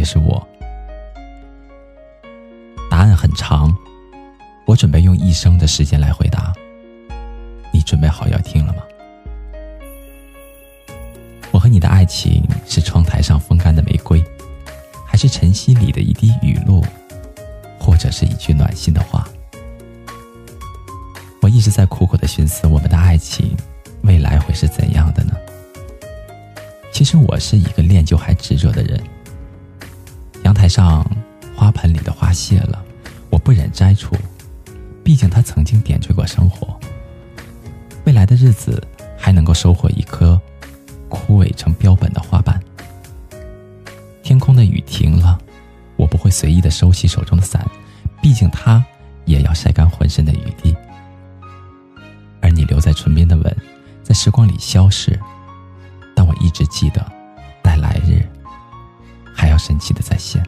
也是我。答案很长，我准备用一生的时间来回答。你准备好要听了吗？我和你的爱情是窗台上风干的玫瑰，还是晨曦里的一滴雨露，或者是一句暖心的话？我一直在苦苦的寻思，我们的爱情未来会是怎样的呢？其实我是一个恋旧还执着的人。阳台上花盆里的花谢了，我不忍摘除，毕竟它曾经点缀过生活。未来的日子还能够收获一颗枯萎成标本的花瓣。天空的雨停了，我不会随意的收起手中的伞，毕竟它也要晒干浑身的雨滴。而你留在唇边的吻，在时光里消逝。但我一直记得，神奇的再现。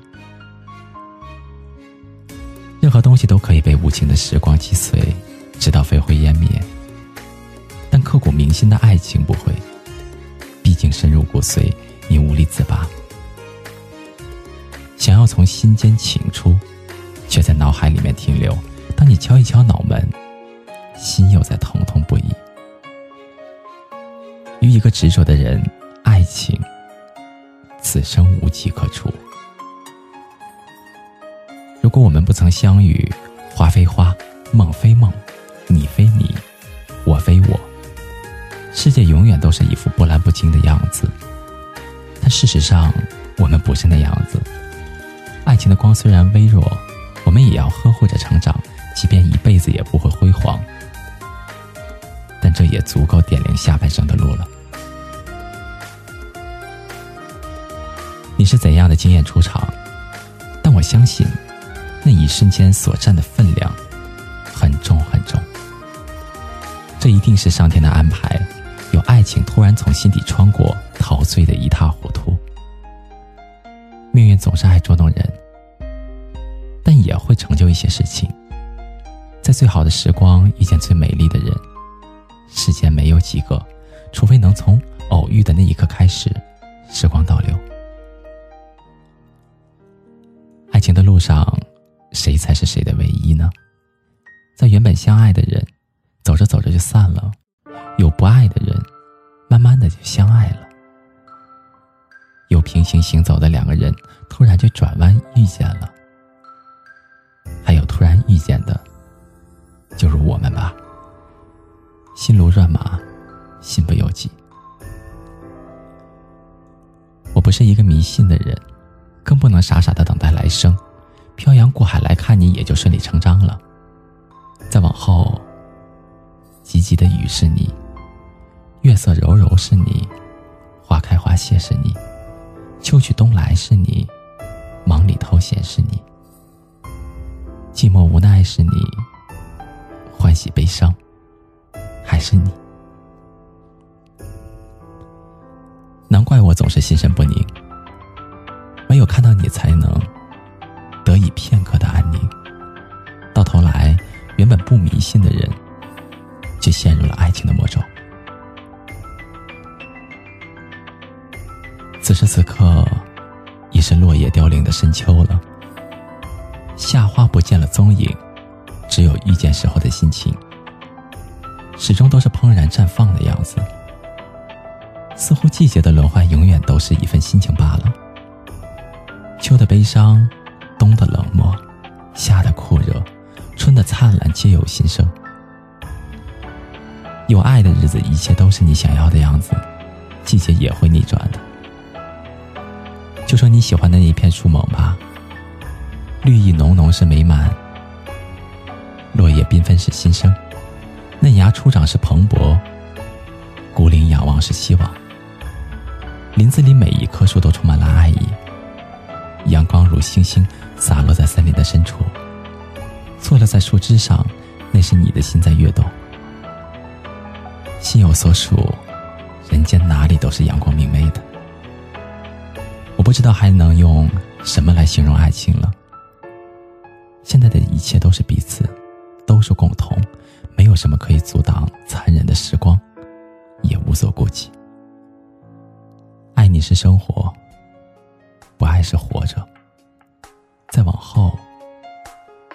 任何东西都可以被无情的时光击碎，直到飞灰烟灭。但刻骨铭心的爱情不会，毕竟深入骨髓，你无力自拔。想要从心间请出，却在脑海里面停留。当你敲一敲脑门，心又在疼痛不已。与一个执着的人。爱情，此生无迹可除。如果我们不曾相遇，花非花，梦非梦，你非你，我非我，世界永远都是一副波澜不惊的样子。但事实上，我们不是那样子。爱情的光虽然微弱，我们也要呵护着成长，即便一辈子也不会辉煌，但这也足够点亮下半生的路了。你是怎样的经验出场？但我相信，那一瞬间所占的分量很重很重。这一定是上天的安排，有爱情突然从心底穿过，陶醉的一塌糊涂。命运总是爱捉弄人，但也会成就一些事情。在最好的时光遇见最美丽的人，世间没有几个，除非能从偶遇的那一刻开始，时光倒流。情的路上，谁才是谁的唯一呢？在原本相爱的人，走着走着就散了；有不爱的人，慢慢的就相爱了；有平行行走的两个人，突然就转弯遇见了；还有突然遇见的，就如我们吧。心如乱麻，心不由己。我不是一个迷信的人。更不能傻傻的等待来生，漂洋过海来看你，也就顺理成章了。再往后，急急的雨是你，月色柔柔是你，花开花谢是你，秋去冬来是你，忙里偷闲是你，寂寞无奈是你，欢喜悲伤还是你。难怪我总是心神不宁。没有看到你，才能得以片刻的安宁。到头来，原本不迷信的人，却陷入了爱情的魔咒。此时此刻，已是落叶凋零的深秋了。夏花不见了踪影，只有遇见时候的心情，始终都是怦然绽放的样子。似乎季节的轮换，永远都是一份心情罢了。秋的悲伤，冬的冷漠，夏的酷热，春的灿烂，皆有心声。有爱的日子，一切都是你想要的样子，季节也会逆转的。就说你喜欢的那一片树猛吧，绿意浓浓是美满，落叶缤纷是新生，嫩芽初长是蓬勃，孤零仰望是希望。林子里每一棵树都充满了爱意。阳光如星星洒落在森林的深处，错落在树枝上，那是你的心在跃动。心有所属，人间哪里都是阳光明媚的。我不知道还能用什么来形容爱情了。现在的一切都是彼此，都是共同，没有什么可以阻挡残忍的时光，也无所顾忌。爱你是生活，是活。着。再往后，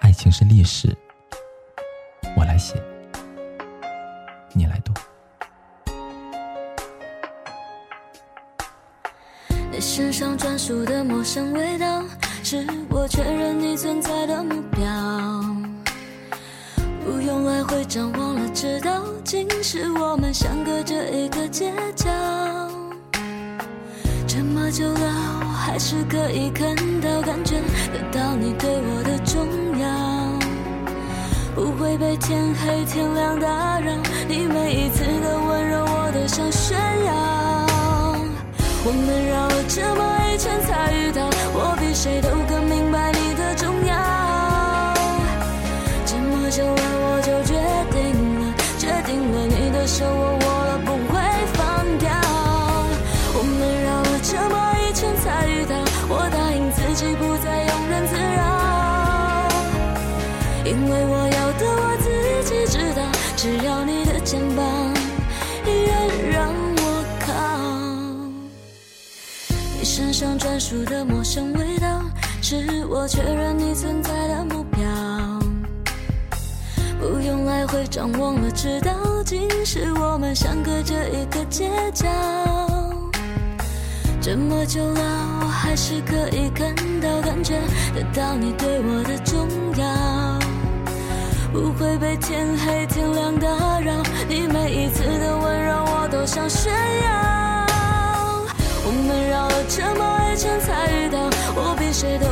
爱情是历史。我来写，你来读。你身上专属的陌生味道，是我确认你存在的目标。不用来回张望了，知道竟是我们相隔着一个街角。这么久了，还是可以看到、感觉得到你对我的重要，不会被天黑天亮打扰。你每一次的温柔，我都想炫耀。我们绕了这么一圈才遇到，我比谁都更明白你的重要。这么久了因为我要的我自己知道，只要你的肩膀依然让我靠。你。身上专属的陌生味道，是我确认你存在的目标。不用来回张望了，知道竟是我们相隔着一个街角。这么久了，我还是可以看到、感觉得到你对我的重要，不会被天黑天亮打扰。你每一次的温柔，我都想炫耀。我们绕了这么一圈才遇到，我比谁都